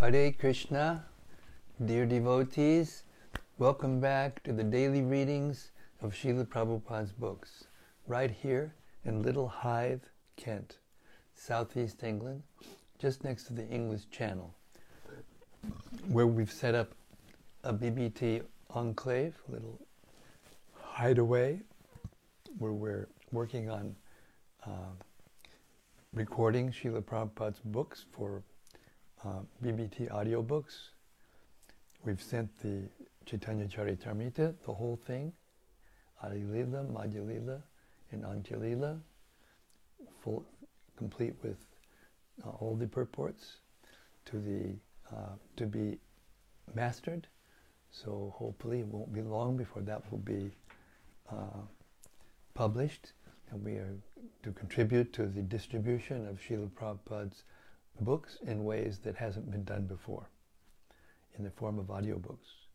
Hare Krishna, dear devotees, welcome back to the daily readings of Srila Prabhupada's books, right here in Little Hythe, Kent, southeast England, just next to the English Channel, where we've set up a BBT enclave, a little hideaway, where we're working on uh, recording Srila Prabhupada's books for uh, BBT audiobooks. We've sent the Chaitanya Charitamrita, the whole thing, Adi Lila, Madhya Lila, and Antya full, complete with uh, all the purports to the uh, to be mastered. So hopefully it won't be long before that will be uh, published, and we are to contribute to the distribution of Srila Prabhupada's books in ways that hasn't been done before, in the form of audiobooks.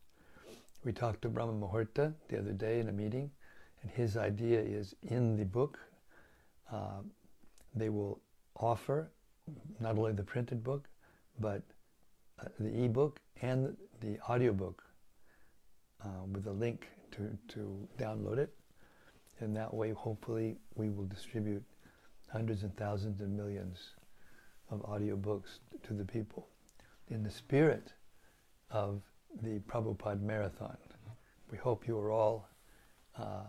We talked to Brahma Muhurta the other day in a meeting, and his idea is in the book, uh, they will offer not only the printed book, but uh, the e-book and the audiobook uh, with a link to, to download it. And that way, hopefully, we will distribute hundreds and thousands and millions of audiobooks to the people in the spirit of the Prabhupada Marathon. We hope you are all uh,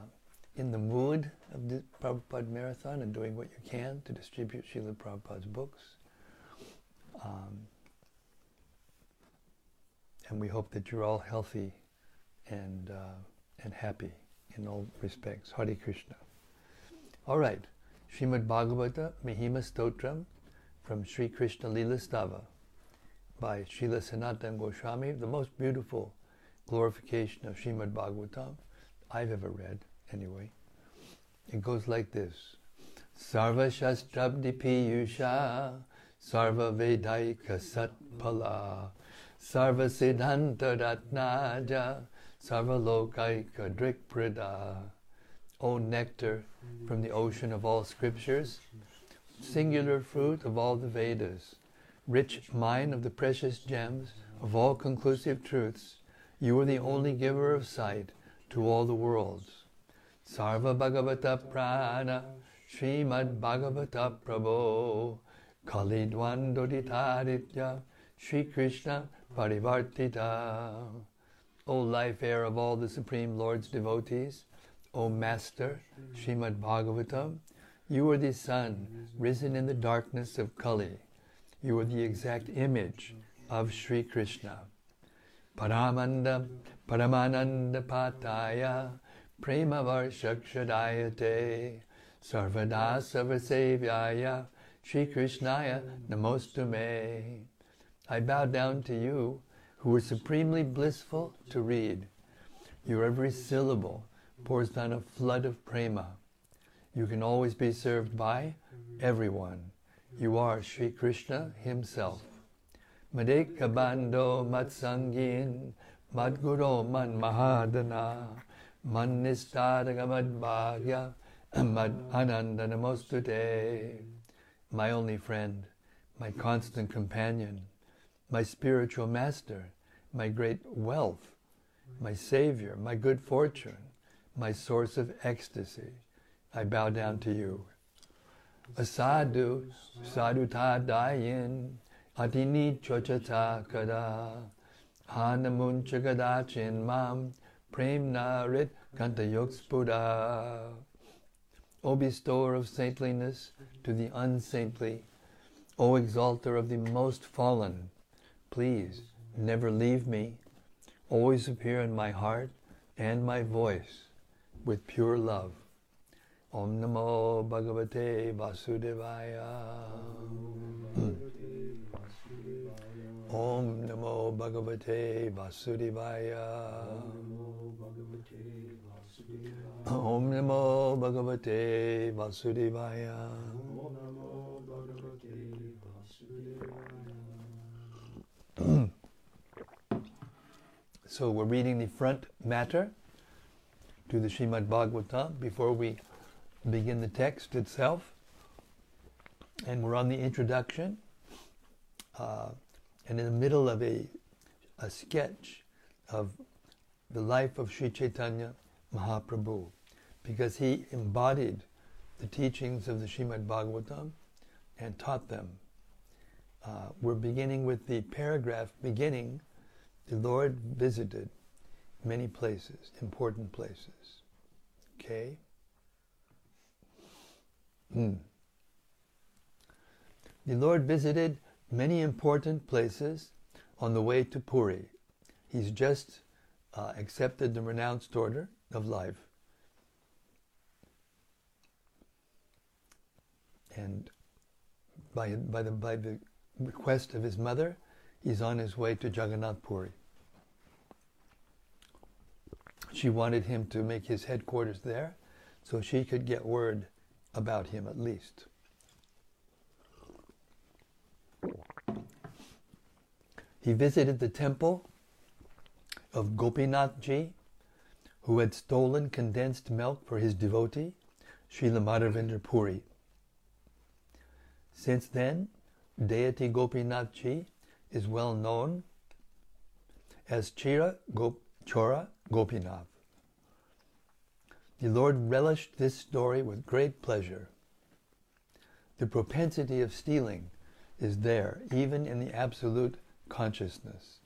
in the mood of the Prabhupada Marathon and doing what you can to distribute Srila Prabhupada's books. Um, and we hope that you're all healthy and, uh, and happy in all respects. Hare Krishna. All right. Srimad Bhagavata Mahima Stotram from Sri Krishna Lila Stava by Srila Sanatana Goswami, the most beautiful glorification of Srimad Bhagavatam I've ever read, anyway. It goes like this Sarva Shastrabdi Piyusha, Sarva Vedaika Satpala, Sarva Siddhanta Ratnaja, Sarva Lokaika Drikprida. O nectar from the ocean of all scriptures, singular fruit of all the Vedas, rich mine of the precious gems of all conclusive truths, you are the only giver of sight to all the worlds. Sarva Bhagavata Prana, Srimad Bhagavata Prabhu, Kali Dvandoditaritya, Sri Krishna Parivartita. O life air of all the Supreme Lord's devotees, O Master, Srimad Bhagavatam, you are the sun risen in the darkness of Kali. You are the exact image of Sri Krishna. Paramanda, Paramananda Pataya, Prema Varshakshadayate, Sarvada Sarvasevyaya, Sri Krishnaya Namostute. I bow down to you, who are supremely blissful to read. Your every syllable pours down a flood of prema. You can always be served by mm-hmm. everyone. You are Sri Krishna Himself. Madeka Bando Matsangin Madguro Man Mahadana Man Nistadagamad Bhagya Mad Ananda Namostute. My only friend, my constant companion, my spiritual master, my great wealth, my savior, my good fortune, my source of ecstasy. I bow down to you. Asadu, sadhu tadayin, adini chochata kada, hanamun chagadachin mam, prem narit kantayokspudha. O bestower of saintliness to the unsaintly, O exalter of the most fallen, please never leave me. Always appear in my heart and my voice with pure love. Om Namo Bhagavate Vasudevaya. Om Namo Bhagavate Vasudevaya. Om Namo Bhagavate Vasudevaya. so we're reading the front matter to the Srimad Bhagavatam before we begin the text itself. And we're on the introduction. Uh, and in the middle of a, a sketch of the life of Sri Chaitanya Mahaprabhu, because he embodied the teachings of the Srimad Bhagavatam and taught them. Uh, we're beginning with the paragraph beginning, the Lord visited many places, important places. Okay? Hmm. The Lord visited many important places on the way to Puri. He's just uh, accepted the renounced order of life. And by, by, the, by the request of his mother, he's on his way to Jagannath Puri. She wanted him to make his headquarters there so she could get word about him at least. He visited the temple of Gopinathji, who had stolen condensed milk for his devotee, Srila Madhavendra Puri. Since then, deity Gopinathji is well known as Chira Gop- Chora Gopinath. The Lord relished this story with great pleasure. The propensity of stealing is there, even in the absolute consciousness.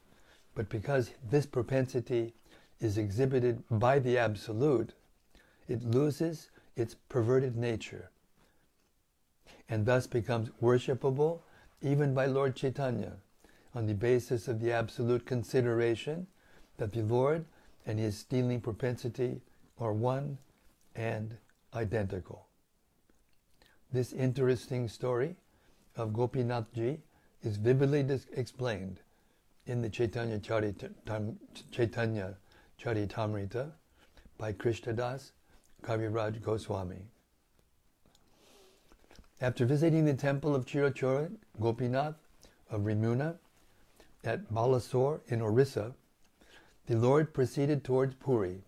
But because this propensity is exhibited by the absolute, it loses its perverted nature and thus becomes worshipable even by Lord Chaitanya on the basis of the absolute consideration that the Lord and his stealing propensity are one and identical. This interesting story of Gopinathji is vividly explained in the Chaitanya, Charitam, Chaitanya Charitamrita by Krishnadas Kaviraj Goswami. After visiting the temple of Chirachora Gopinath of Remuna at Balasore in Orissa, the Lord proceeded towards Puri,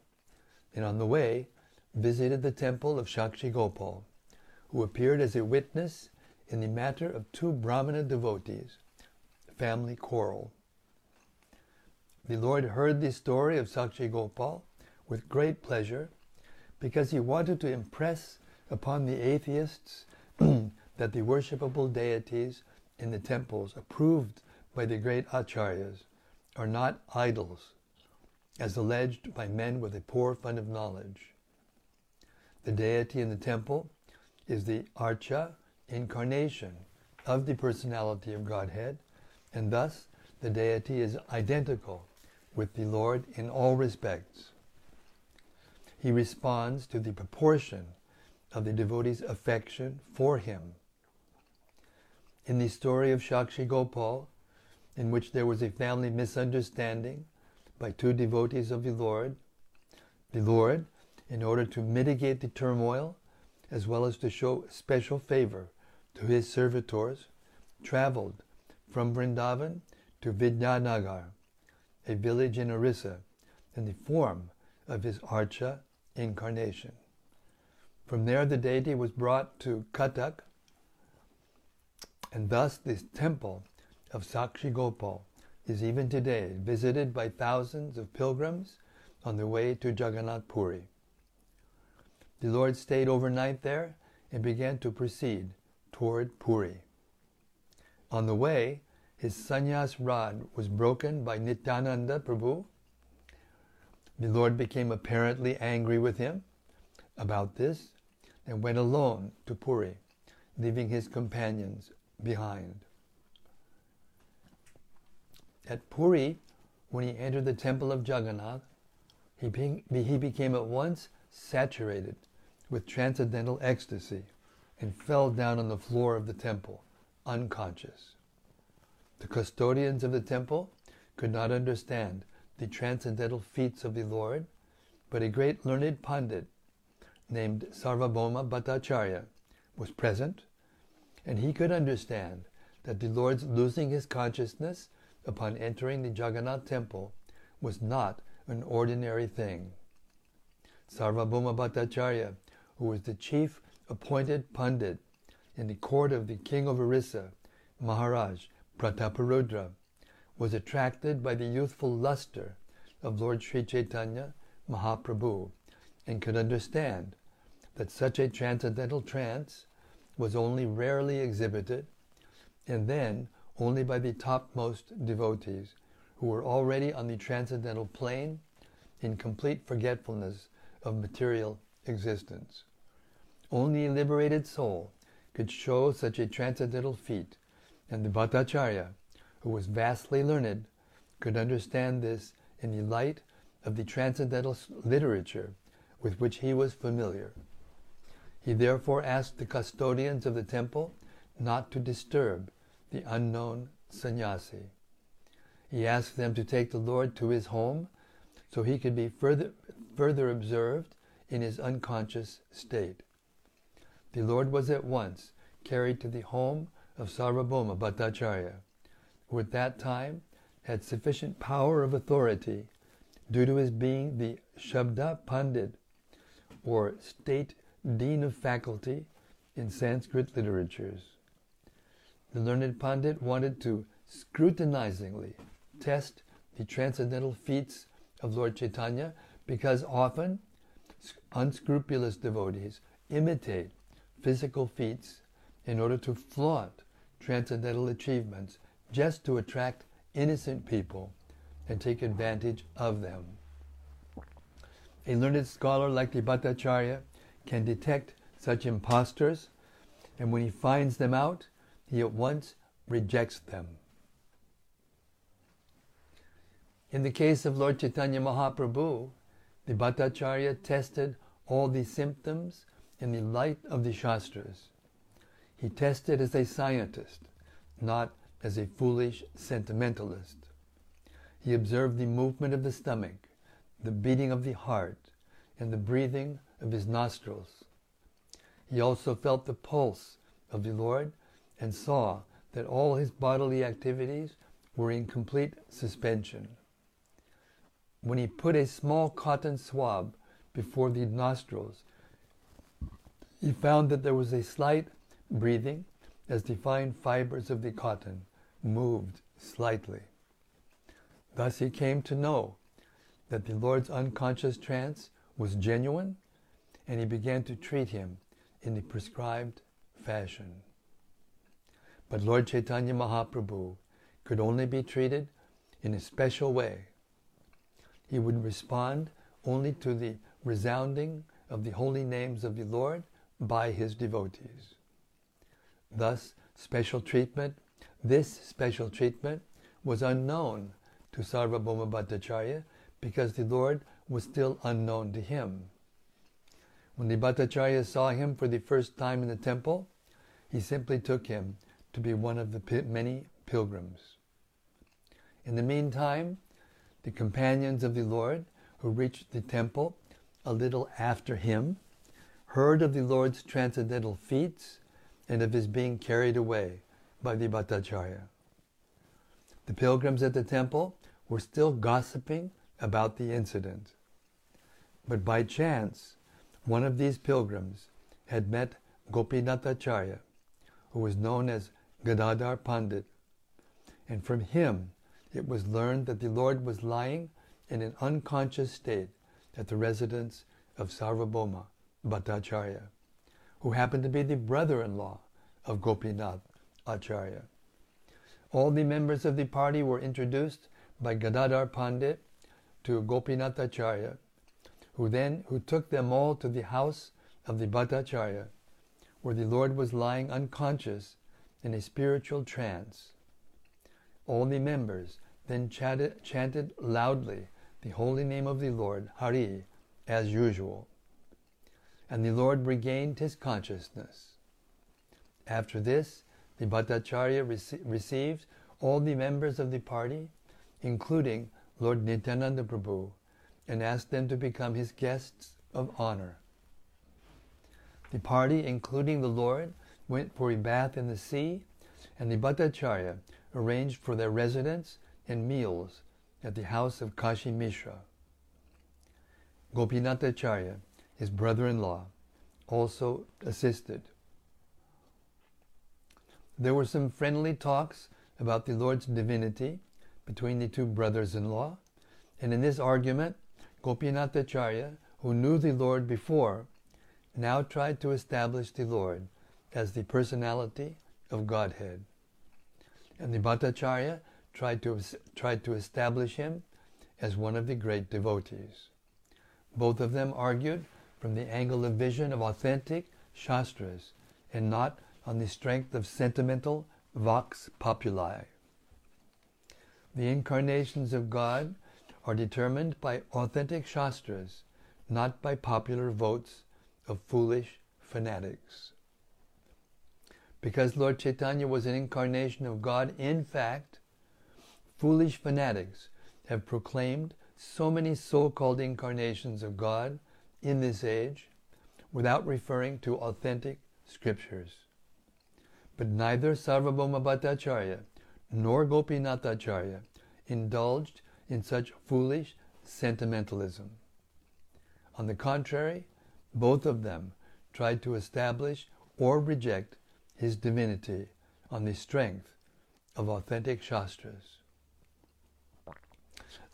and on the way visited the temple of Shakshi Gopal, who appeared as a witness in the matter of two Brahmana devotees' family quarrel. The Lord heard the story of Sakshi Gopal with great pleasure because he wanted to impress upon the atheists that the worshipable deities in the temples approved by the great acharyas are not idols, as alleged by men with a poor fund of knowledge. The deity in the temple is the Archa incarnation of the personality of Godhead, and thus the deity is identical with the Lord in all respects. He responds to the proportion of the devotee's affection for him. In the story of Shakshi Gopal, in which there was a family misunderstanding by two devotees of the Lord, the Lord, in order to mitigate the turmoil as well as to show special favor to his servitors, traveled from Vrindavan to Vidyanagar, a village in Orissa, in the form of his Archa incarnation. From there, the deity was brought to Katak, and thus this temple of Sakshi Gopal is even today visited by thousands of pilgrims on their way to Jagannath Puri. The Lord stayed overnight there and began to proceed toward Puri. On the way, his sannyas rod was broken by Nityananda Prabhu. The Lord became apparently angry with him about this and went alone to Puri, leaving his companions behind. At Puri, when he entered the temple of Jagannath, he, he became at once saturated with transcendental ecstasy and fell down on the floor of the temple, unconscious. The custodians of the temple could not understand the transcendental feats of the Lord, but a great learned pandit named Sarvabhauma Bhattacharya was present, and he could understand that the Lord's losing his consciousness upon entering the Jagannath temple was not an ordinary thing. Sarvabhauma Bhattacharya, who was the chief appointed pundit in the court of the king of Orissa, Maharaj Prataparudra, was attracted by the youthful luster of Lord Sri Chaitanya Mahaprabhu and could understand that such a transcendental trance was only rarely exhibited and then only by the topmost devotees who were already on the transcendental plane in complete forgetfulness of material existence. Only a liberated soul could show such a transcendental feat, and the Bhattacharya, who was vastly learned, could understand this in the light of the transcendental literature with which he was familiar. He therefore asked the custodians of the temple not to disturb the unknown sannyasi. He asked them to take the Lord to his home so he could be further, further observed in his unconscious state. The Lord was at once carried to the home of Sarvabhauma Bhattacharya, who at that time had sufficient power of authority due to his being the Sabha Pandit, or state dean of faculty in Sanskrit literatures. The learned pundit wanted to scrutinizingly test the transcendental feats of Lord Chaitanya because often unscrupulous devotees imitate physical feats in order to flaunt transcendental achievements just to attract innocent people and take advantage of them. A learned scholar like the Bhattacharya can detect such impostors, and when he finds them out, he at once rejects them. In the case of Lord Chaitanya Mahaprabhu, the Bhattacharya tested all the symptoms in the light of the Shastras. He tested as a scientist, not as a foolish sentimentalist. He observed the movement of the stomach, the beating of the heart, and the breathing of his nostrils. He also felt the pulse of the Lord and saw that all his bodily activities were in complete suspension. When he put a small cotton swab before the nostrils, he found that there was a slight breathing as the fine fibers of the cotton moved slightly. Thus he came to know that the Lord's unconscious trance was genuine, and he began to treat him in the prescribed fashion. But Lord Chaitanya Mahaprabhu could only be treated in a special way. He would respond only to the resounding of the holy names of the Lord by his devotees. Thus, special treatment, this special treatment was unknown to Sarvabhauma Bhattacharya because the Lord was still unknown to him. When the Bhattacharya saw him for the first time in the temple, he simply took him to be one of the many pilgrims. In the meantime, the companions of the Lord who reached the temple a little after him heard of the Lord's transcendental feats and of his being carried away by the Bhattacharya. The pilgrims at the temple were still gossiping about the incident. But by chance, one of these pilgrims had met Gopinathacharya, who was known as Gadadhar Pandit, and from him it was learned that the Lord was lying in an unconscious state at the residence of Sarvabhauma Bhattacharya, who happened to be the brother-in-law of Gopinath Acharya. All the members of the party were introduced by Gadadhar Pandit to Gopinath Acharya, who then who took them all to the house of the Bhattacharya, where the Lord was lying unconscious in a spiritual trance. All the members then chanted, chanted loudly the holy name of the Lord, Hari, as usual. And the Lord regained his consciousness. After this, the Bhattacharya rece- received all the members of the party, including Lord Nityananda Prabhu, and asked them to become his guests of honor. The party, including the Lord, went for a bath in the sea, and the Bhattacharya arranged for their residence and meals at the house of Kashi Mishra. Gopinathacharya, his brother-in-law, also assisted. There were some friendly talks about the Lord's divinity between the two brothers-in-law, and in this argument, Gopinathacharya, who knew the Lord before, now tried to establish the Lord as the personality of Godhead. And the Bhattacharya tried to, tried to establish him as one of the great devotees. Both of them argued from the angle of vision of authentic Shastras and not on the strength of sentimental vox populi. The incarnations of God are determined by authentic Shastras, not by popular votes of foolish fanatics. Because Lord Chaitanya was an incarnation of God, in fact, foolish fanatics have proclaimed so many so called incarnations of God in this age without referring to authentic scriptures. But neither Sarvabhauma Bhattacharya nor Gopinathacharya indulged in such foolish sentimentalism. On the contrary, both of them tried to establish or reject his divinity on the strength of authentic Shastras.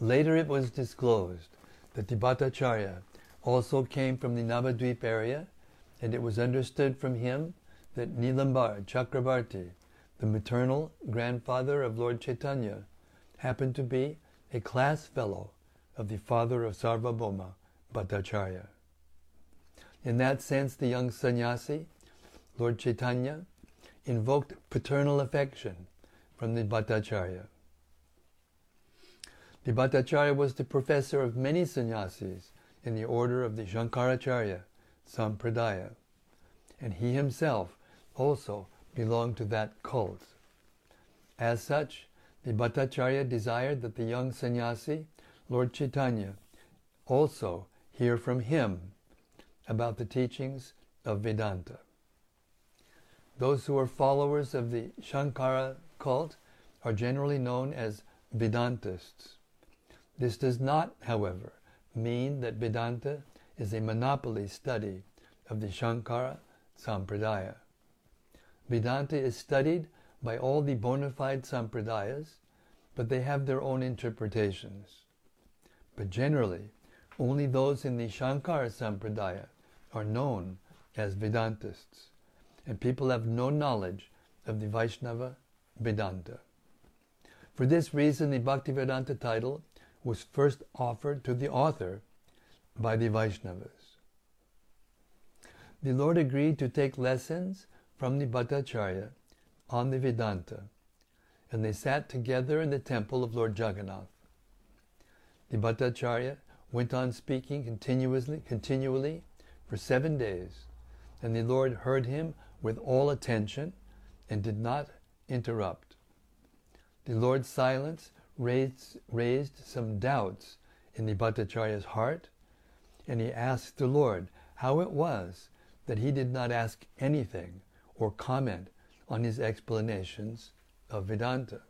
Later it was disclosed that the Bhattacharya also came from the Navadvip area, and it was understood from him that Nilambar Chakrabarti, the maternal grandfather of Lord Chaitanya, happened to be a class fellow of the father of Sarvabhauma, Bhattacharya. In that sense, the young sannyasi, Lord Chaitanya, invoked paternal affection from the Bhattacharya. The Bhattacharya was the professor of many sannyasis in the order of the Shankaracharya Sampradaya, and he himself also belonged to that cult. As such, the Bhattacharya desired that the young sannyasi, Lord Chaitanya, also hear from him about the teachings of Vedanta. Those who are followers of the Shankara cult are generally known as Vedantists. This does not, however, mean that Vedanta is a monopoly study of the Shankara Sampradaya. Vedanta is studied by all the bona fide Sampradayas, but they have their own interpretations. But generally, only those in the Shankara Sampradaya are known as Vedantists, and people have no knowledge of the Vaishnava Vedanta. For this reason, the Bhaktivedanta title was first offered to the author by the Vaishnavas. The Lord agreed to take lessons from the Bhattacharya on the Vedanta, and they sat together in the temple of Lord Jagannath. The Bhattacharya went on speaking continuously, continually for seven days, and the Lord heard him with all attention and did not interrupt. The Lord's silence raised, raised some doubts in the Bhattacharya's heart, and he asked the Lord how it was that he did not ask anything or comment on his explanations of Vedanta.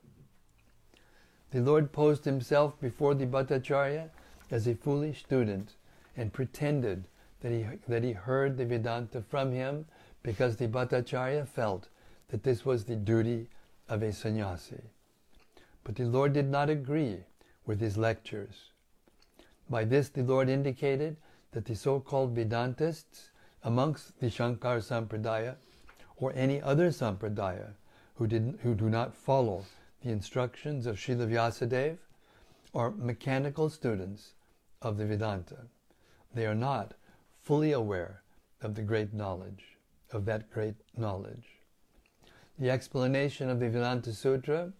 The Lord posed himself before the Bhattacharya as a foolish student and pretended that he, that he heard the Vedanta from him because the Bhattacharya felt that this was the duty of a sannyasi. But the Lord did not agree with his lectures. By this, the Lord indicated that the so called Vedantists amongst the Shankar Sampradaya or any other Sampradaya who, did, who do not follow the instructions of Srila Vyasadeva are mechanical students of the Vedanta. They are not fully aware of the great knowledge, of that great knowledge. The explanation of the Vedanta Sutra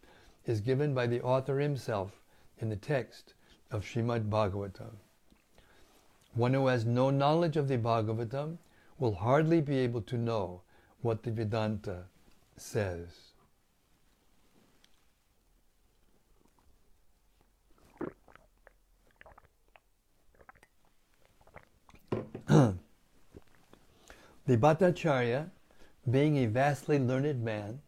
is given by the author himself in the text of Srimad Bhagavatam. One who has no knowledge of the Bhagavatam will hardly be able to know what the Vedanta says. the Bhattacharya, being a vastly learned man,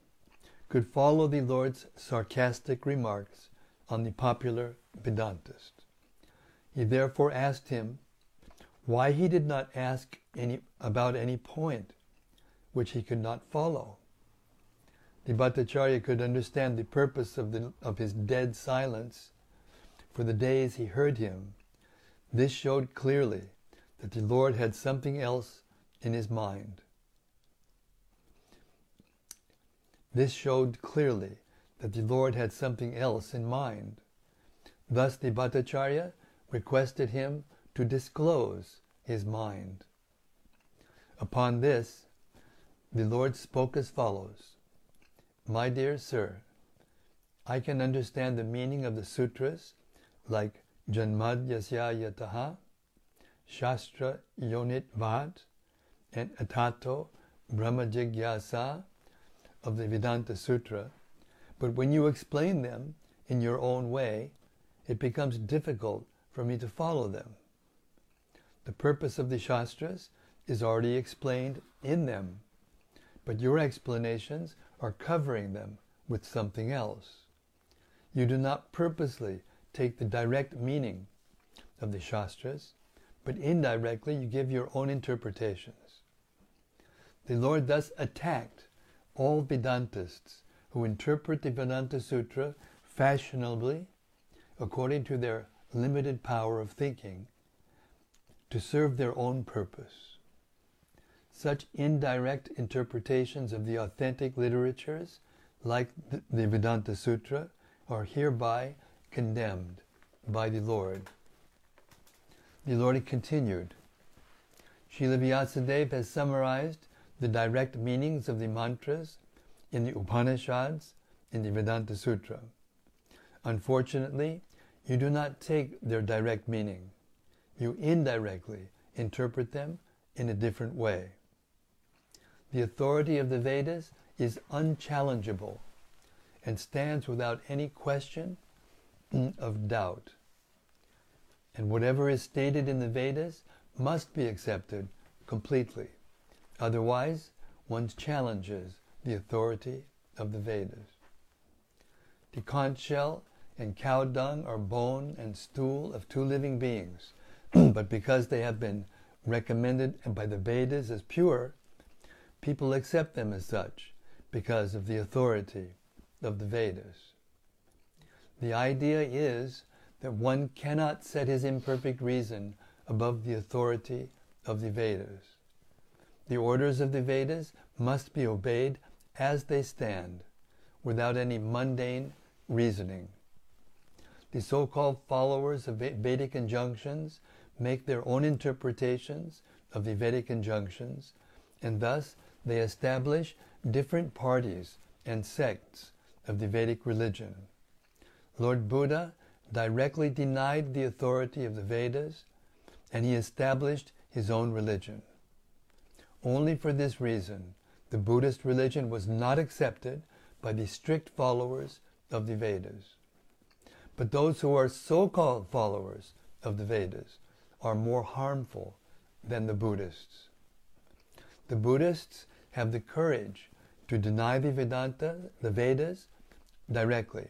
could follow the Lord's sarcastic remarks on the popular Vedantist. He therefore asked him why he did not ask any, about any point which he could not follow. the Bhattacharya could understand the purpose of, the, of his dead silence for the days he heard him, this showed clearly that the Lord had something else in his mind. This showed clearly that the Lord had something else in mind. Thus the Bhattacharya requested him to disclose his mind. Upon this, the Lord spoke as follows My dear sir, I can understand the meaning of the sutras like Janmadyasya Yataha, Shastra Yonit Bhat, and Atato Brahma Jigyasa of the Vedanta Sutra, but when you explain them in your own way, it becomes difficult for me to follow them. The purpose of the Shastras is already explained in them, but your explanations are covering them with something else. You do not purposely take the direct meaning of the Shastras, but indirectly you give your own interpretations. The Lord thus attacked all Vedantists who interpret the Vedanta Sutra fashionably according to their limited power of thinking to serve their own purpose. Such indirect interpretations of the authentic literatures, like the Vedanta Sutra, are hereby condemned by the Lord. The Lord continued. Srila Vyasadeva has summarized the direct meanings of the mantras in the Upanishads in the Vedanta Sutra. Unfortunately, you do not take their direct meaning. You indirectly interpret them in a different way. The authority of the Vedas is unchallengeable and stands without any question of doubt. And whatever is stated in the Vedas must be accepted completely. Otherwise, one challenges the authority of the Vedas. The conch shell and cow dung are bone and stool of two living beings, but because they have been recommended by the Vedas as pure, people accept them as such because of the authority of the Vedas. The idea is that one cannot set his imperfect reason above the authority of the Vedas. The orders of the Vedas must be obeyed as they stand, without any mundane reasoning. The so called followers of Vedic injunctions make their own interpretations of the Vedic injunctions, and thus they establish different parties and sects of the Vedic religion. Lord Buddha directly denied the authority of the Vedas and he established his own religion. Only for this reason, the Buddhist religion was not accepted by the strict followers of the Vedas. But those who are so called followers of the Vedas are more harmful than the Buddhists. The Buddhists have the courage to deny the Vedanta, the Vedas, directly.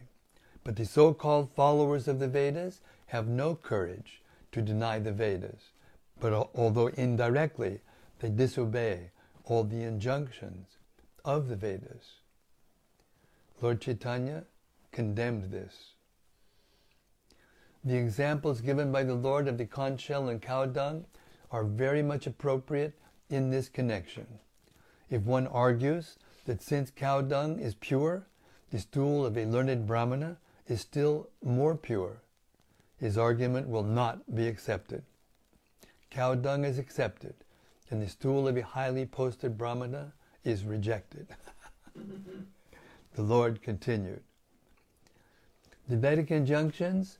But the so called followers of the Vedas have no courage to deny the Vedas, but although indirectly they disobey all the injunctions of the Vedas. Lord Chaitanya condemned this. The examples given by the Lord of the conch shell and cow dung are very much appropriate in this connection. If one argues that since cow dung is pure, the stool of a learned Brahmana is still more pure, his argument will not be accepted. Cow dung is accepted, and the stool of a highly posted Brahmana is rejected. the Lord continued. The Vedic injunctions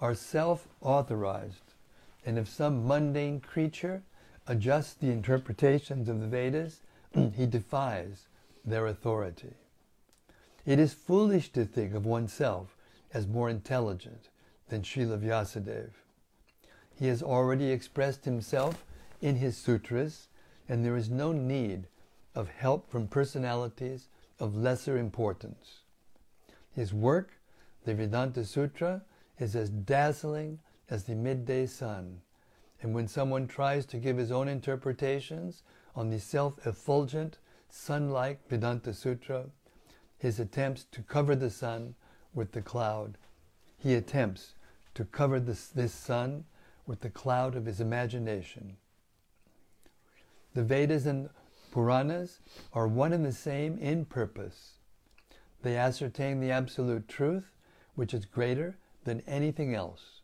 are self authorized, and if some mundane creature adjusts the interpretations of the Vedas, he defies their authority. It is foolish to think of oneself as more intelligent than Srila Vyasadeva. He has already expressed himself in his sutras, and there is no need of help from personalities of lesser importance. His work, the Vedanta Sutra, is as dazzling as the midday sun, and when someone tries to give his own interpretations on the self effulgent, sun like Vedanta Sutra, his attempts to cover the sun with the cloud. He attempts to cover this, this sun with the cloud of his imagination. The Vedas and Puranas are one and the same in purpose. They ascertain the absolute truth, which is greater than anything else.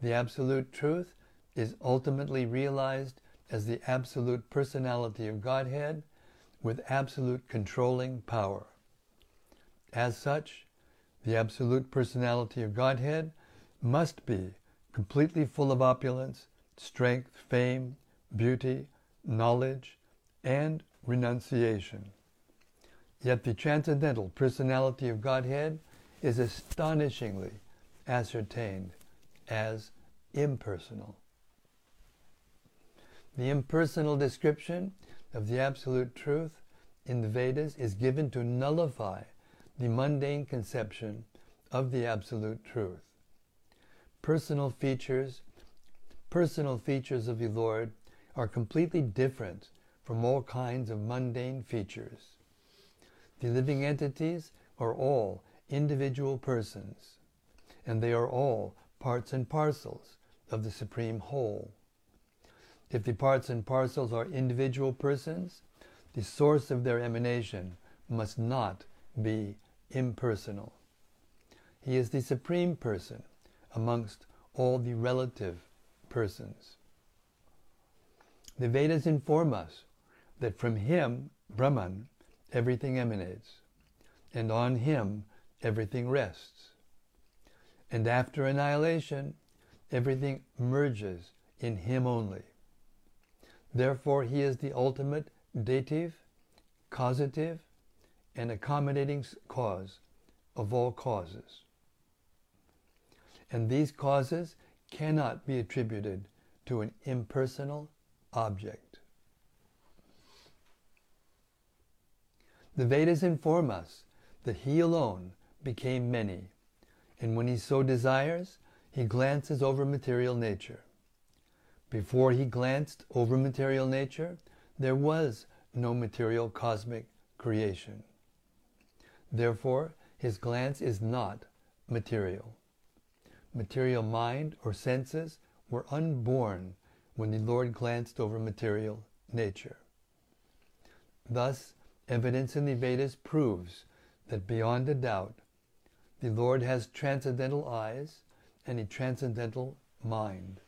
The absolute truth is ultimately realized as the absolute personality of Godhead with absolute controlling power. As such, the absolute personality of Godhead must be completely full of opulence, strength, fame, beauty, knowledge, and renunciation. Yet the transcendental personality of Godhead is astonishingly ascertained as impersonal. The impersonal description of the absolute truth in the Vedas is given to nullify the mundane conception of the absolute truth. Personal features, personal features of the Lord are completely different from all kinds of mundane features. The living entities are all individual persons, and they are all parts and parcels of the supreme whole. If the parts and parcels are individual persons, the source of their emanation must not be impersonal. He is the supreme person amongst all the relative persons. The Vedas inform us that from him, Brahman, everything emanates, and on him everything rests. And after annihilation, everything merges in him only. Therefore, he is the ultimate dative, causative, and accommodating cause of all causes. And these causes cannot be attributed to an impersonal object. The Vedas inform us that he alone became many, and when he so desires, he glances over material nature. Before he glanced over material nature, there was no material cosmic creation. Therefore, his glance is not material. Material mind or senses were unborn when the Lord glanced over material nature. Thus, evidence in the Vedas proves that beyond a doubt, the Lord has transcendental eyes and a transcendental mind.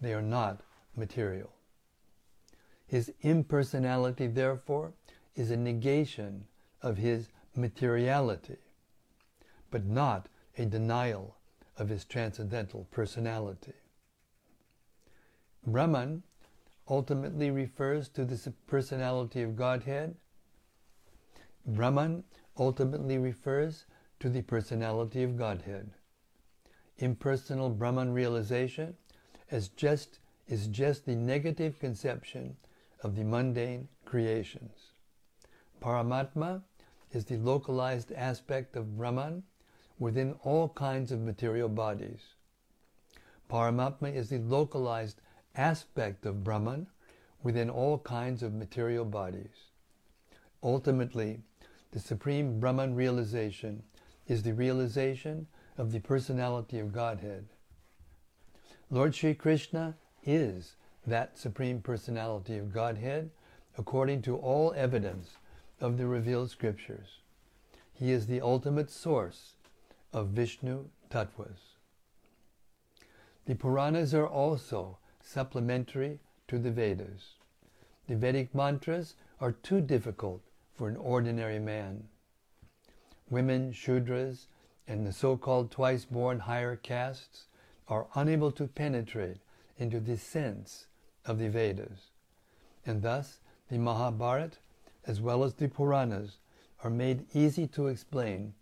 They are not material. His impersonality, therefore, is a negation of his materiality, but not a denial of his transcendental personality. Brahman ultimately refers to the personality of Godhead. Brahman ultimately refers to the personality of Godhead. Impersonal Brahman realization is just, is just the negative conception of the mundane creations. Paramatma is the localized aspect of Brahman within all kinds of material bodies. Paramatma is the localized aspect of Brahman within all kinds of material bodies. Ultimately, the supreme Brahman realization is the realization of the personality of Godhead. Lord Sri Krishna is that supreme personality of Godhead according to all evidence of the revealed scriptures. He is the ultimate source of Vishnu Tattvas. The Puranas are also supplementary to the Vedas. The Vedic mantras are too difficult for an ordinary man. Women, Shudras, and the so-called twice-born higher castes are unable to penetrate into the sense of the Vedas. And thus, the Mahabharata as well as the Puranas, are made easy to explain.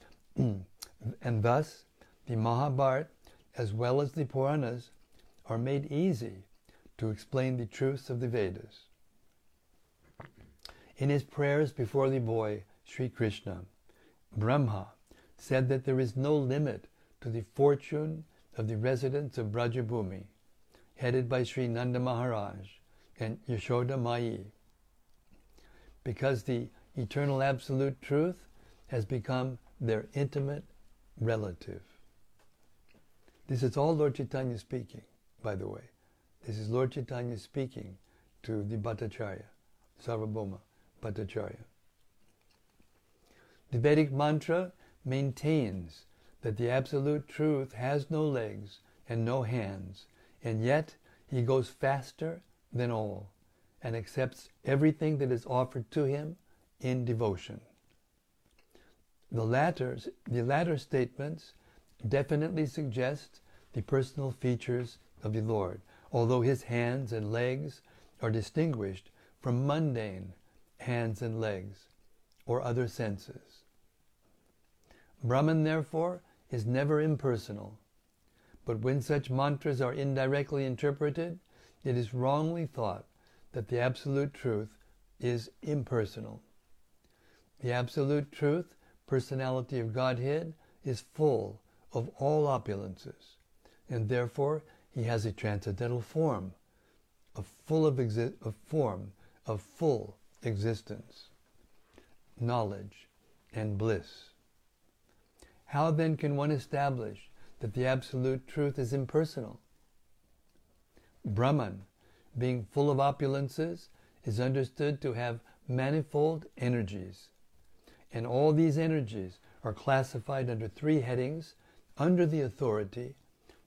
and thus, the Mahabharata, as well as the Puranas, are made easy to explain the truths of the Vedas. In his prayers before the boy, Sri Krishna, Brahma said that there is no limit to the fortune of the residents of Brajabhumi, headed by Sri Nanda Maharaj and Yashoda Mai because the eternal absolute truth has become their intimate relative. This is all Lord Chaitanya speaking, by the way. This is Lord Chaitanya speaking to the Bhattacharya, Sarvabhauma Bhattacharya. The Vedic mantra maintains that the absolute truth has no legs and no hands, and yet he goes faster than all and accepts everything that is offered to him in devotion. The latter, the latter statements definitely suggest the personal features of the Lord, although his hands and legs are distinguished from mundane hands and legs or other senses. Brahman, therefore, is never impersonal. But when such mantras are indirectly interpreted, it is wrongly thought that the Absolute Truth is impersonal. The Absolute Truth, personality of Godhead, is full of all opulences, and therefore he has a transcendental form, a full of, exi- a form of full existence, knowledge, and bliss. How then can one establish that the absolute truth is impersonal? Brahman, being full of opulences, is understood to have manifold energies. And all these energies are classified under three headings under the authority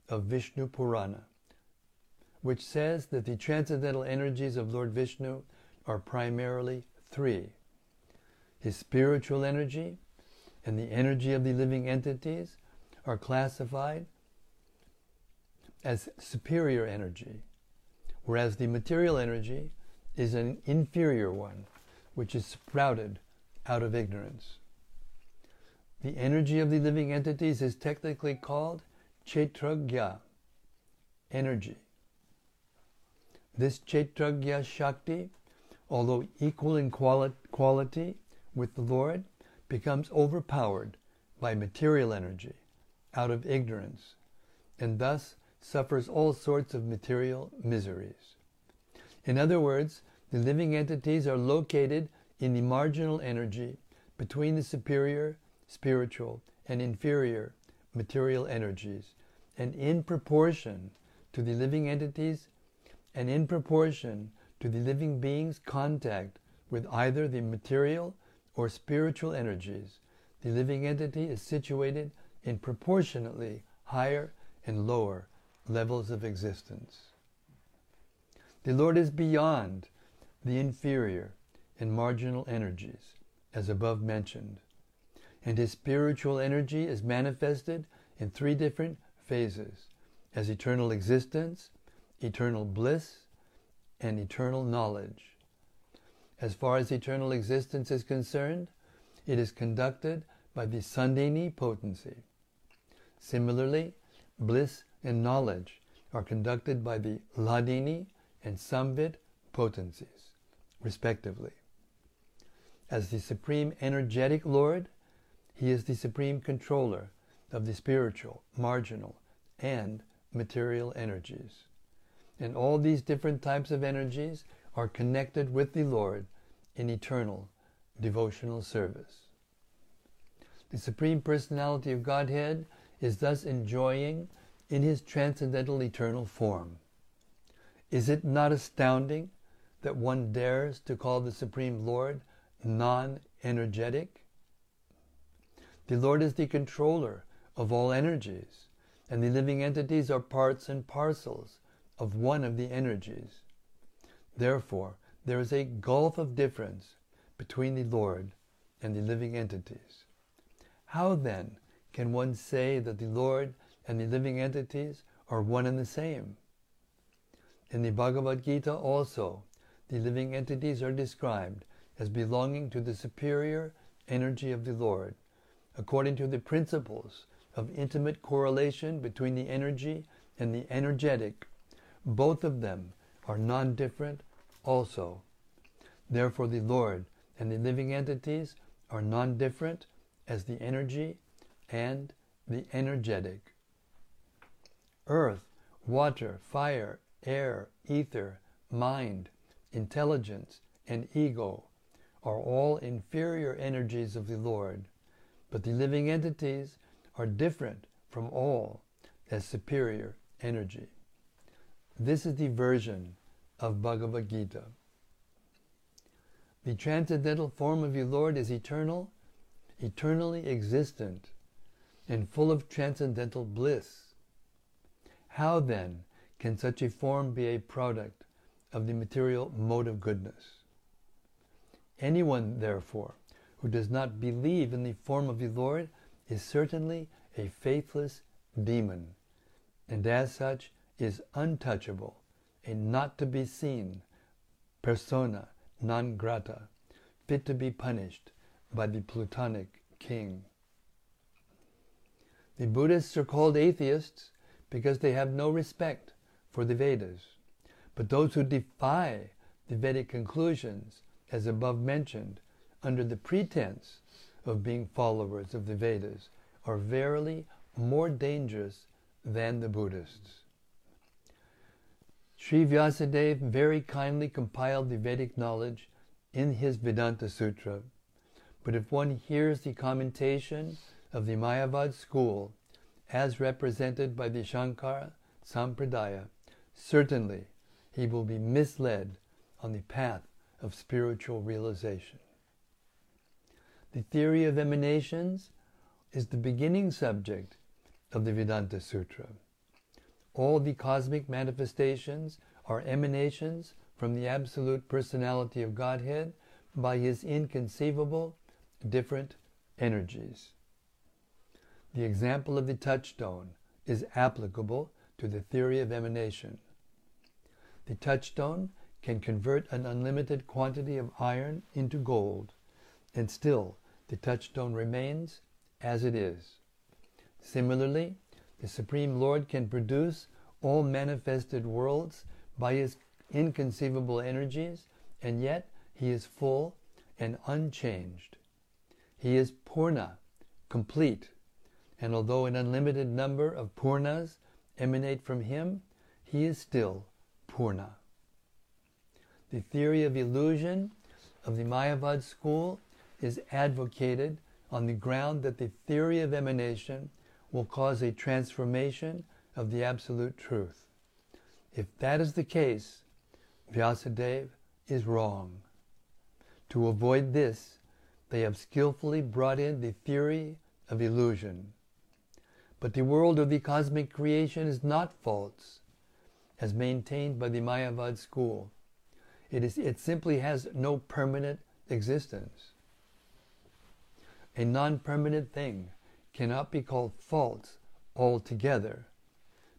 of Vishnu Purana, which says that the transcendental energies of Lord Vishnu are primarily three his spiritual energy, and the energy of the living entities are classified as superior energy, whereas the material energy is an inferior one, which is sprouted out of ignorance. The energy of the living entities is technically called Kshetragya, energy. This Kshetragya Shakti, although equal in quali- quality with the Lord, becomes overpowered by material energy out of ignorance and thus suffers all sorts of material miseries. In other words, the living entities are located in the marginal energy between the superior spiritual and inferior material energies, and in proportion to the living entities and in proportion to the living being's contact with either the material or spiritual energies, the living entity is situated in proportionately higher and lower levels of existence. The Lord is beyond the inferior and marginal energies, as above mentioned, and his spiritual energy is manifested in three different phases as eternal existence, eternal bliss, and eternal knowledge. As far as eternal existence is concerned, it is conducted by the Sandhini potency. Similarly, bliss and knowledge are conducted by the Hladini and Samvit potencies, respectively. As the supreme energetic Lord, he is the supreme controller of the spiritual, marginal, and material energies. And all these different types of energies are connected with the Lord in eternal devotional service. The Supreme Personality of Godhead is thus enjoying in his transcendental eternal form. Is it not astounding that one dares to call the Supreme Lord non energetic? The Lord is the controller of all energies, and the living entities are parts and parcels of one of the energies. Therefore, there is a gulf of difference between the Lord and the living entities. How then can one say that the Lord and the living entities are one and the same? In the Bhagavad Gita also, the living entities are described as belonging to the superior energy of the Lord, according to the principles of intimate correlation between the energy and the energetic. Both of them are non different also. Therefore, the Lord and the living entities are non different as the energy and the energetic. Earth, water, fire, air, ether, mind, intelligence, and ego are all inferior energies of the Lord, but the living entities are different from all as superior energy. This is the version of Bhagavad Gita. The transcendental form of your Lord is eternal, eternally existent, and full of transcendental bliss. How then can such a form be a product of the material mode of goodness? Anyone, therefore, who does not believe in the form of the Lord is certainly a faithless demon, and as such is untouchable, a not to be seen persona non grata, fit to be punished by the Plutonic king. The Buddhists are called atheists because they have no respect for the Vedas. But those who defy the Vedic conclusions, as above mentioned, under the pretense of being followers of the Vedas, are verily more dangerous than the Buddhists. Sri Vyasadeva very kindly compiled the Vedic knowledge in his Vedanta Sutra, but if one hears the commentation of the Mayavad school as represented by the Shankara Sampradaya, certainly he will be misled on the path of spiritual realization. The theory of emanations is the beginning subject of the Vedanta Sutra. All the cosmic manifestations are emanations from the absolute personality of Godhead by his inconceivable different energies. The example of the touchstone is applicable to the theory of emanation. The touchstone can convert an unlimited quantity of iron into gold, and still the touchstone remains as it is. Similarly, the Supreme Lord can produce all manifested worlds by his inconceivable energies, and yet he is full and unchanged. He is Purna, complete, and although an unlimited number of Purnas emanate from him, he is still Purna. The theory of illusion of the Mayavad school is advocated on the ground that the theory of emanation will cause a transformation of the absolute truth. If that is the case, Vyasadeva is wrong. To avoid this, they have skillfully brought in the theory of illusion. But the world of the cosmic creation is not false, as maintained by the Mayavad school. It, is, it simply has no permanent existence. A non permanent thing cannot be called false altogether,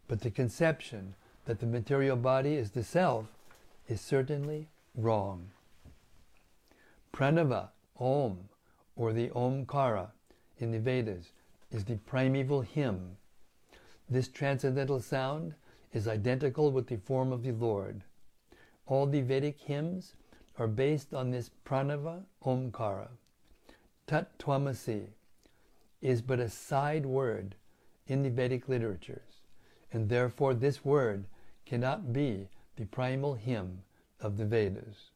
but the conception that the material body is the self is certainly wrong. Pranava, Om, or the Omkara in the Vedas, is the primeval hymn. This transcendental sound is identical with the form of the Lord. All the Vedic hymns are based on this pranava omkara. Tat Twamasi is but a side word in the Vedic literatures, and therefore this word cannot be the primal hymn of the Vedas.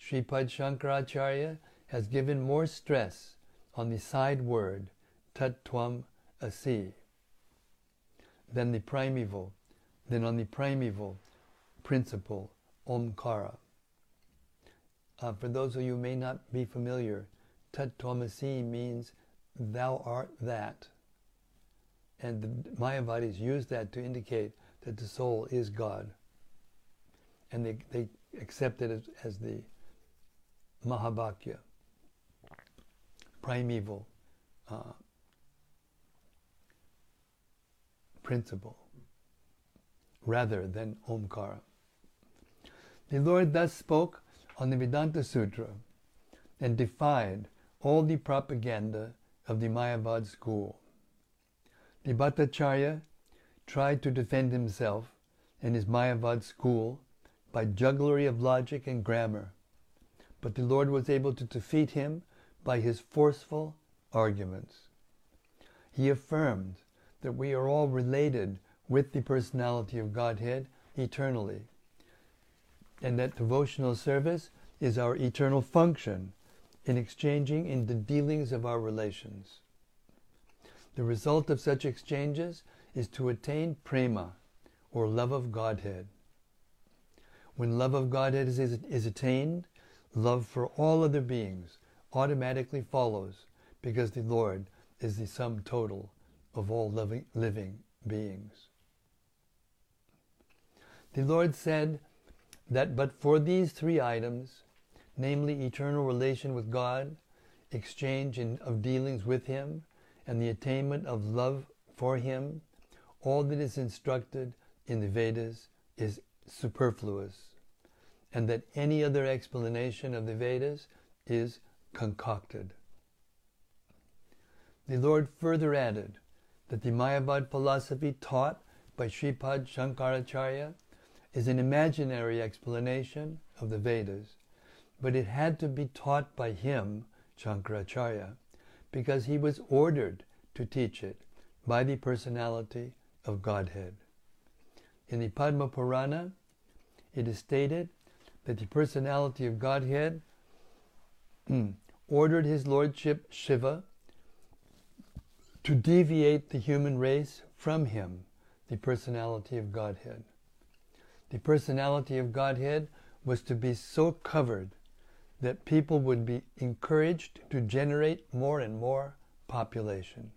Sripad Shankaracharya has given more stress on the side word Tattvam Asi than the primeval, than on the primeval principle Omkara. Uh, for those of you who may not be familiar, Tattwamasi means thou art that. And the Mayavadis use that to indicate that the soul is God. And they, they accept it as, as the Mahavakya, primeval uh, principle, rather than Omkara. The Lord thus spoke on the Vedanta Sutra and defied all the propaganda of the Mayavad school. The Bhattacharya tried to defend himself and his Mayavad school by jugglery of logic and grammar, but the Lord was able to defeat him by his forceful arguments. He affirmed that we are all related with the personality of Godhead eternally, and that devotional service is our eternal function in exchanging in the dealings of our relations. The result of such exchanges is to attain prema, or love of Godhead. When love of Godhead is, is, attained, love for all other beings automatically follows because the Lord is the sum total of all living beings. The Lord said that but for these three items, namely eternal relation with God, exchange in, of dealings with Him, and the attainment of love for Him, all that is instructed in the Vedas is superfluous, and that any other explanation of the Vedas is concocted. The Lord further added that the Mayavad philosophy taught by Sripad Shankaracharya is an imaginary explanation of the Vedas, but it had to be taught by him, Shankaracharya, because he was ordered to teach it by the personality of Godhead. In the Padma Purana, it is stated that the personality of Godhead hmm, ordered his lordship Shiva to deviate the human race from him, the personality of Godhead. The personality of Godhead was to be so covered that people would be encouraged to generate more and more population.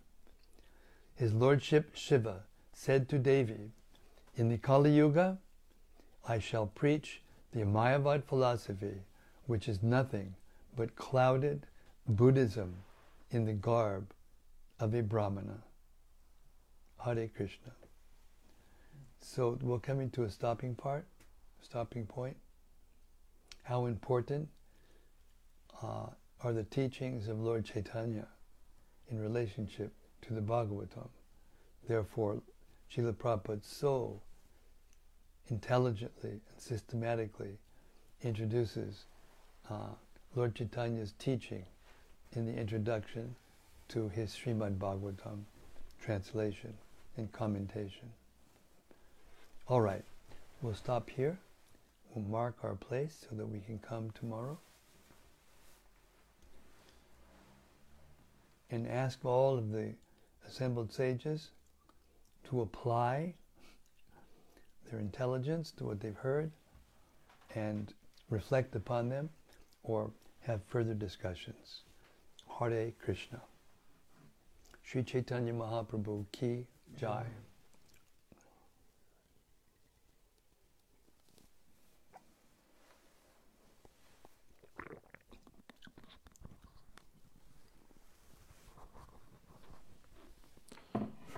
His Lordship Shiva said to Devi, In the Kali Yuga, I shall preach the Mayavad philosophy, which is nothing but clouded Buddhism in the garb of a Brahmana. Hare Krishna. So we're coming to a stopping part, stopping point. How important uh, are the teachings of Lord Chaitanya in relationship to the Bhagavatam? Therefore, Srila Prabhupada so intelligently and systematically introduces uh, Lord Chaitanya's teaching in the introduction to his Srimad Bhagavatam translation and commentation. All right, we'll stop here. We'll mark our place so that we can come tomorrow. And ask all of the assembled sages to apply their intelligence to what they've heard and reflect upon them or have further discussions. Hare Krishna. Sri Chaitanya Mahaprabhu ki jai.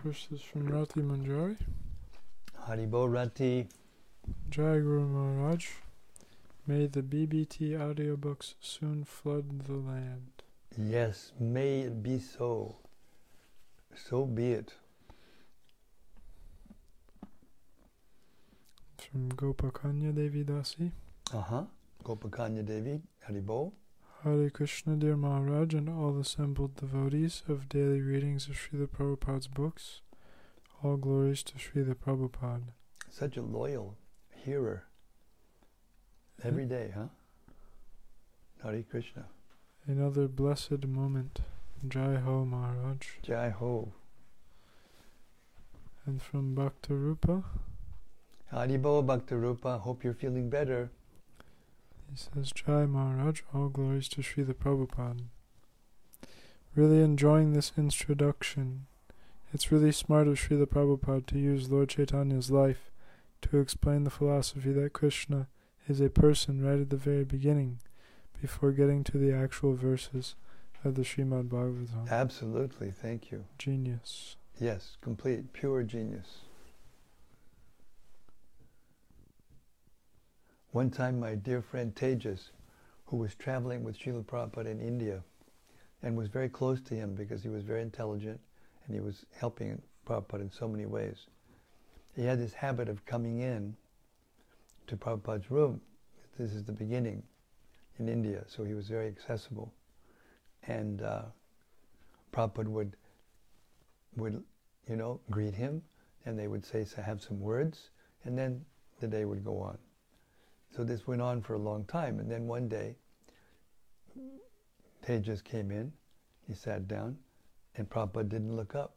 First is from Rati Manjari. Haribo Rati. Jai Guru Maharaj. May the BBT audiobooks soon flood the land. Yes, may it be so. So be it. From Gopakanya Devi Dasi. Uh huh. Gopakanya Devi, Haribo. Hare Krishna, dear Maharaj, and all assembled devotees of daily readings of Srila Prabhupada's books. All glories to Srila Prabhupada. Such a loyal hearer. Hmm? Every day, huh? Hare Krishna. Another blessed moment. Jai Ho Maharaj. Jai Ho. And from Bhaktarupa, Haribo Bhaktarupa. Hope you're feeling better. He says, Jai Maharaj, all glories to Srila Prabhupada. Really enjoying this introduction. It's really smart of Srila Prabhupada to use Lord Chaitanya's life to explain the philosophy that Krishna is a person right at the very beginning, before getting to the actual verses of the Srimad Bhagavatam. Absolutely. Thank you. Genius. Yes, complete, pure genius. One time, my dear friend Tejas, who was traveling with Srila Prabhupada in India and was very close to him because he was very intelligent and he was helping Prabhupada in so many ways, he had this habit of coming in to Prabhupada's room. This is the beginning in India, so he was very accessible. And uh, Prabhupada would, would, you know, greet him, and they would say, so have some words, and then the day would go on. So this went on for a long time, and then one day, Tejas came in, he sat down, and Prabhupada didn't look up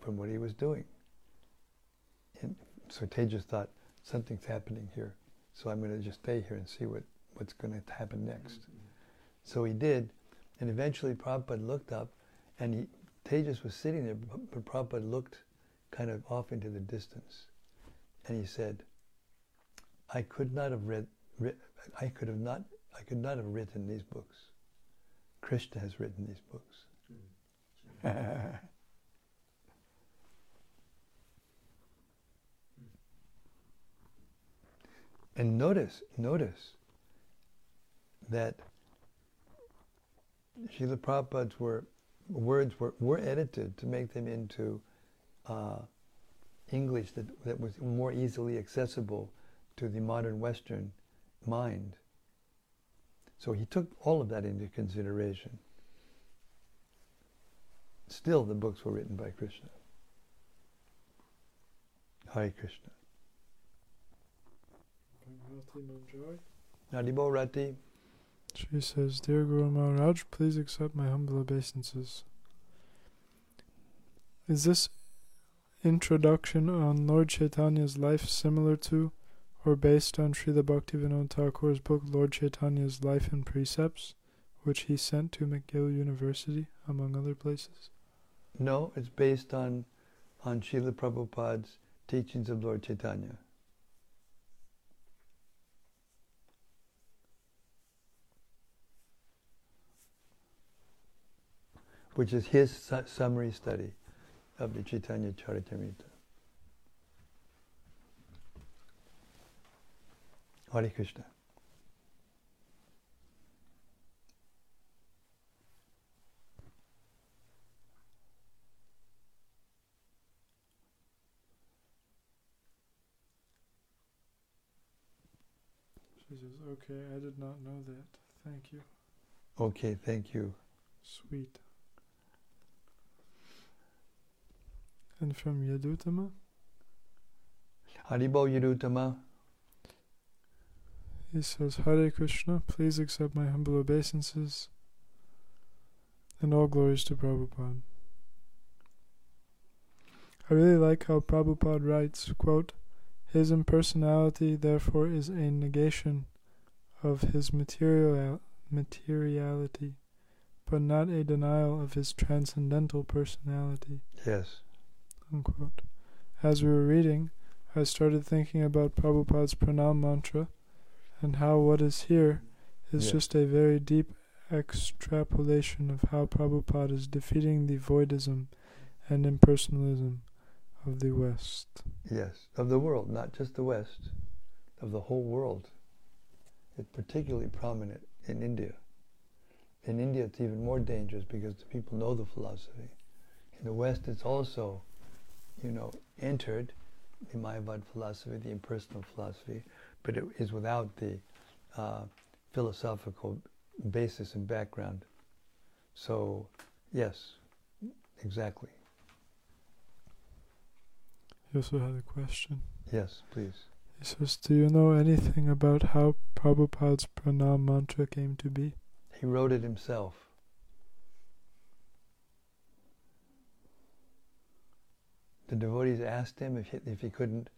from what he was doing. And so Tejas thought, something's happening here, so I'm going to just stay here and see what, what's going to happen next. So he did, and eventually Prabhupada looked up, and he, Tejas was sitting there, but Prabhupada looked kind of off into the distance, and he said, "I could not have read, read I could have not, I could not have written these books. Krishna has written these books." and notice, notice that Srila Prabhupada's were, words were, were edited to make them into uh, English that, that was more easily accessible to the modern Western mind. So he took all of that into consideration. Still, the books were written by Krishna. Hare Krishna. Haribo Rati. She says, Dear Guru Maharaj, please accept my humble obeisances. Is this introduction on Lord Chaitanya's life similar to or based on Srila Bhaktivinoda Thakur's book Lord Chaitanya's Life and Precepts, which he sent to McGill University, among other places? No, it's based on on Srila Prabhupada's teachings of Lord Chaitanya. Which is his su- summary study of the Chaitanya Charitamrita. Hare Krishna. She says, Okay, I did not know that. Thank you. Okay, thank you. Sweet. And from Yadutama, Haribo Yadutama. He says, Hare Krishna, please accept my humble obeisances and all glories to Prabhupada. I really like how Prabhupada writes, quote, His impersonality therefore is a negation of his material materiality, but not a denial of his transcendental personality. Yes. Unquote. As we were reading, I started thinking about Prabhupada's pranam mantra and how what is here is Yeah. just a very deep extrapolation of how Prabhupada is defeating the voidism and impersonalism of the West. Yes, of the world, not just the West, of the whole world. It's particularly prominent in India. In India, it's even more dangerous because the people know the philosophy. In the West, it's also, you know, entered the Mayavad philosophy, the impersonal philosophy, but it is without the uh, philosophical basis and background. So, yes, exactly. He also had a question. Yes, please. He says, Do you know anything about how Prabhupada's pranam mantra came to be? He wrote it himself. The devotees asked him if he, if he couldn't,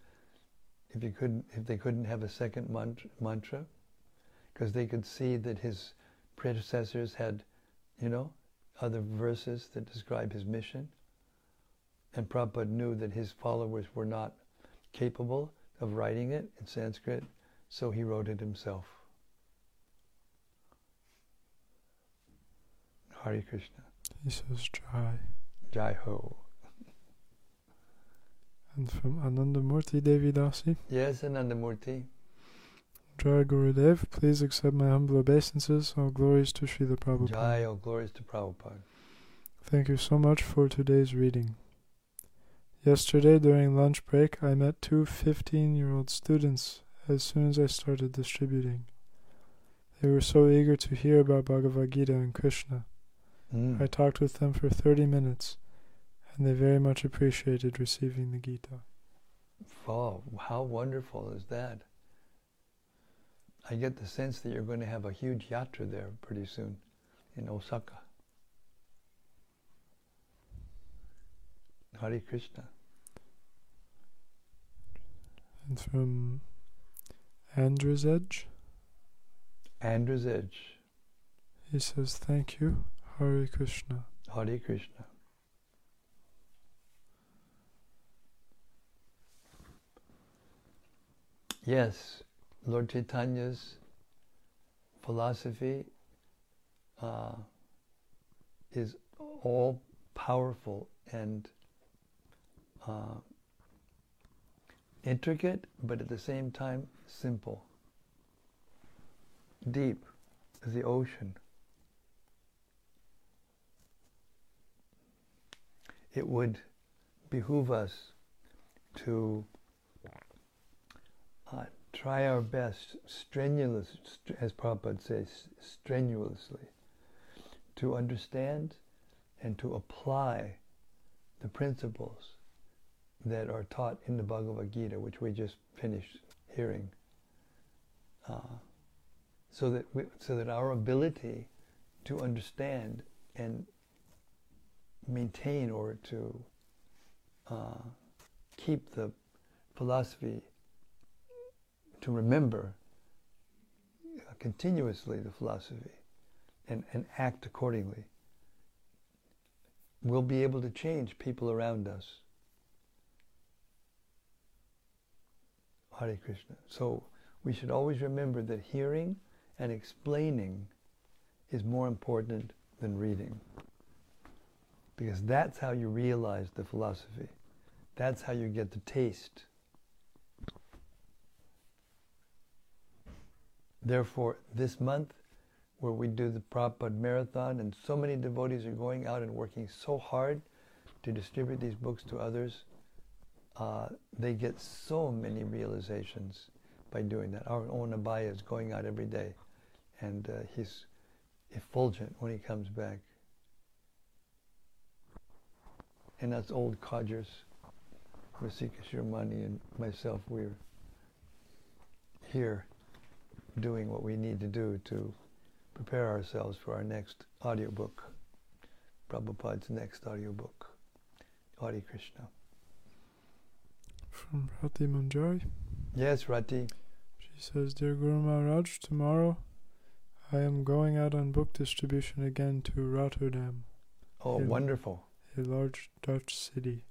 if he couldn't, if they couldn't have a second mantra, mantra, because they could see that his predecessors had, you know, other verses that describe his mission. And Prabhupada knew that his followers were not capable of writing it in Sanskrit, so he wrote it himself. Hare Krishna. He says, Try. Jai Ho. And from Anandamurti Devi Dasi, Yes, Anandamurti. Jai Gurudev, please accept my humble obeisances. All glories to Srila Prabhupada. Jai, all glories to Prabhupada. Thank you so much for today's reading. Yesterday, during lunch break, I met two 15 year old students as soon as I started distributing. They were so eager to hear about Bhagavad Gita and Krishna. Mm. I talked with them for 30 minutes, and they very much appreciated receiving the Gita. Oh, how wonderful is that? I get the sense that you're going to have a huge yatra there pretty soon. in Osaka. Hare Krishna. And from Andrew's Edge, Andrew's Edge. he says, Thank you, Hare Krishna. Hare Krishna. Yes, Lord Chaitanya's philosophy uh, is all powerful and uh, intricate, but at the same time simple, deep as the ocean. It would behoove us to uh, try our best, strenuous, as Prabhupada says, strenuously, to understand and to apply the principles that are taught in the Bhagavad Gita, which we just finished hearing, uh, so that we, so that our ability to understand and maintain or to uh, keep the philosophy to remember uh, continuously the philosophy and, and act accordingly, we'll be able to change people around us. Hare Krishna. So we should always remember that hearing and explaining is more important than reading. Because that's how you realize the philosophy. That's how you get the taste. Therefore, this month, where we do the Prabhupada Marathon, and so many devotees are going out and working so hard to distribute these books to others, uh, they get so many realizations by doing that. Our own Abaya is going out every day, and uh, he's effulgent when he comes back. And us old codgers, Rasika Shiromani and myself, we're here doing what we need to do to prepare ourselves for our next audiobook, Prabhupada's next audiobook, Hare Krishna. From Rati Manjari, Yes, Rati. she says, Dear Guru Maharaj, tomorrow I am going out on book distribution again to Rotterdam, Oh, Yeah. wonderful. a large Dutch city.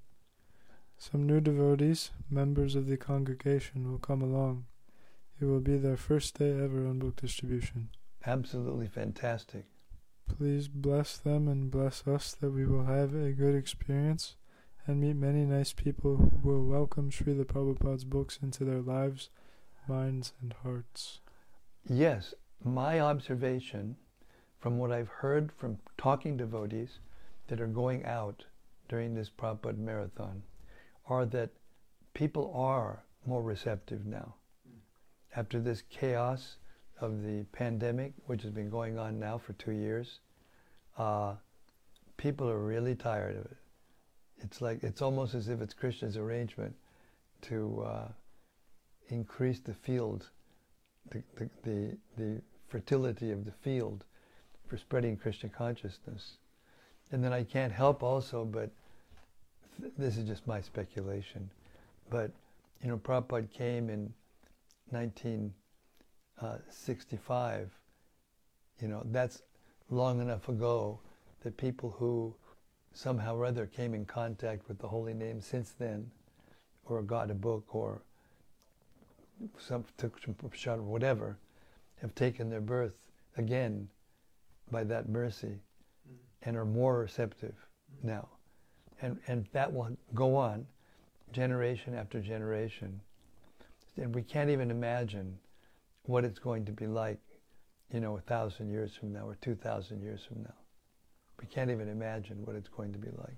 Some new devotees, members of the congregation, will come along. It will be their first day ever on book distribution. Absolutely fantastic. Please bless them and bless us that we will have a good experience and meet many nice people who will welcome Srila Prabhupada's books into their lives, minds, and hearts. Yes, my observation from what I've heard from talking devotees that are going out during this Prabhupada marathon are that people are more receptive now. After this chaos of the pandemic, which has been going on now for two years, uh, people are really tired of it. It's like it's almost as if it's Krishna's arrangement to uh, increase the field, the, the, the, the fertility of the field for spreading Krishna consciousness. And then I can't help also, but th- this is just my speculation, but you know, Prabhupada came in 1965. Uh, you know, that's long enough ago that people who somehow or other came in contact with the holy name since then, or got a book, or some took some shot or whatever, have taken their birth again by that mercy mm. and are more receptive mm. now. And, and that will go on generation after generation. And we can't even imagine what it's going to be like, you know, a thousand years from now or two thousand years from now. We can't even imagine what it's going to be like.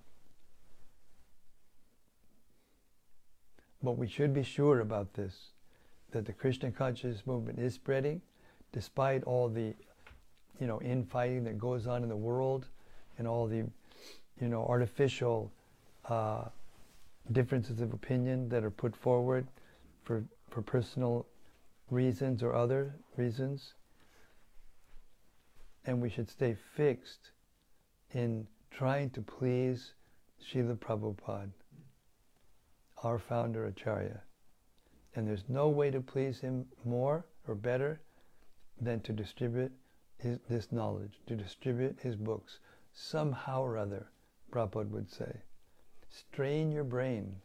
But we should be sure about this, that the Krishna consciousness movement is spreading, despite all the, you know, infighting that goes on in the world, and all the, you know, artificial uh, differences of opinion that are put forward for for personal reasons or other reasons. and we should stay fixed in trying to please Srila Prabhupada, our founder Acharya. And there's no way to please him more or better than to distribute his, this knowledge, to distribute his books somehow or other, Prabhupada would say. Strain your brain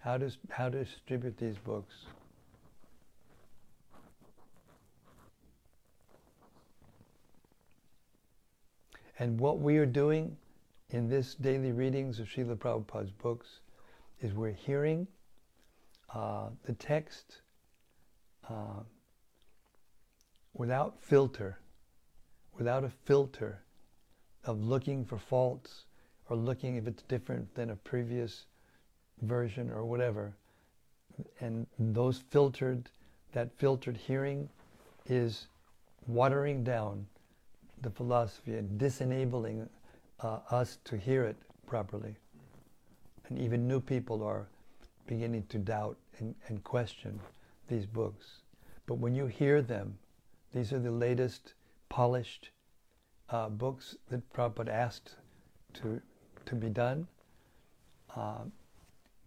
how to, how to distribute these books. And what we are doing in this daily readings of Srila Prabhupada's books is we're hearing uh, the text uh, without filter, without a filter of looking for faults or looking if it's different than a previous version or whatever. And those filtered, that filtered hearing is watering down the philosophy and disenabling uh, us to hear it properly. And even new people are beginning to doubt and, and question these books. But when you hear them, these are the latest polished uh, books that Prabhupada asked to, to be done. Uh,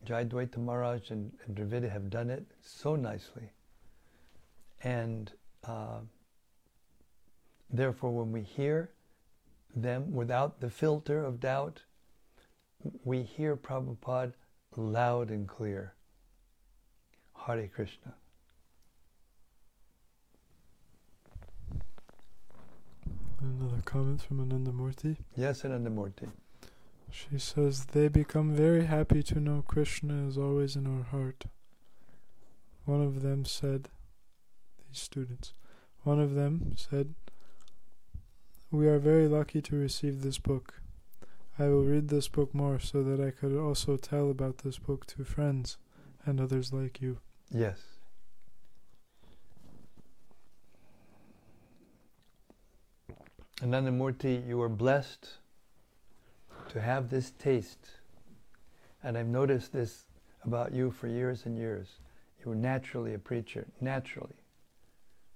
Jayadvaita Maharaj and, and Dravida have done it so nicely. And uh, therefore, when we hear them without the filter of doubt, we hear Prabhupada loud and clear. Hare Krishna. Another comment from Anandamurti. Yes, Anandamurti. She says, They become very happy to know Krishna is always in our heart. One of them said, These students, one of them said, We are very lucky to receive this book. I will read this book more so that I could also tell about this book to friends and others like you. Yes. Anandamurti, you are blessed to have this taste. And I've noticed this about you for years and years. You were naturally a preacher, naturally.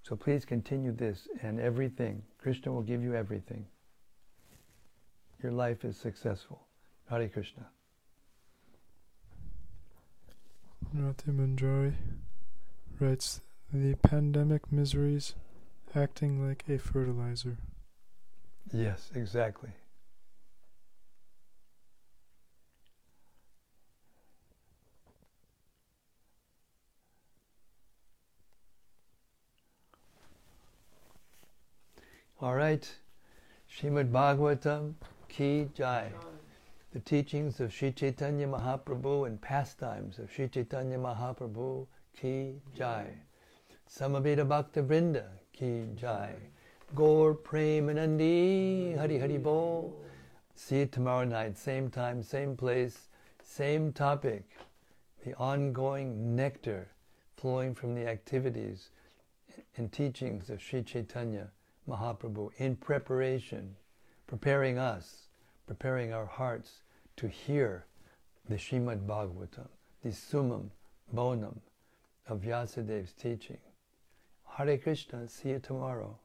So please continue this and everything. Krishna will give you everything. Your life is successful. Hare Krishna. Rati Manjari writes The pandemic miseries acting like a fertilizer. Yes, exactly. All right, Shrimad Bhagavatam Ki Jai. The teachings of Sri Chaitanya Mahaprabhu and pastimes of Sri Chaitanya Mahaprabhu Ki Jai. Samaveta Bhakta Vrinda Ki Jai. Gaur Premanandi Hari Hari Bo. See you tomorrow night, same time, same place, same topic. The ongoing nectar flowing from the activities and teachings of Sri Chaitanya Mahaprabhu in preparation, preparing us, preparing our hearts to hear the Srimad Bhagavatam, the summum bonum of Vyasadev's teaching. Hare Krishna, see you tomorrow.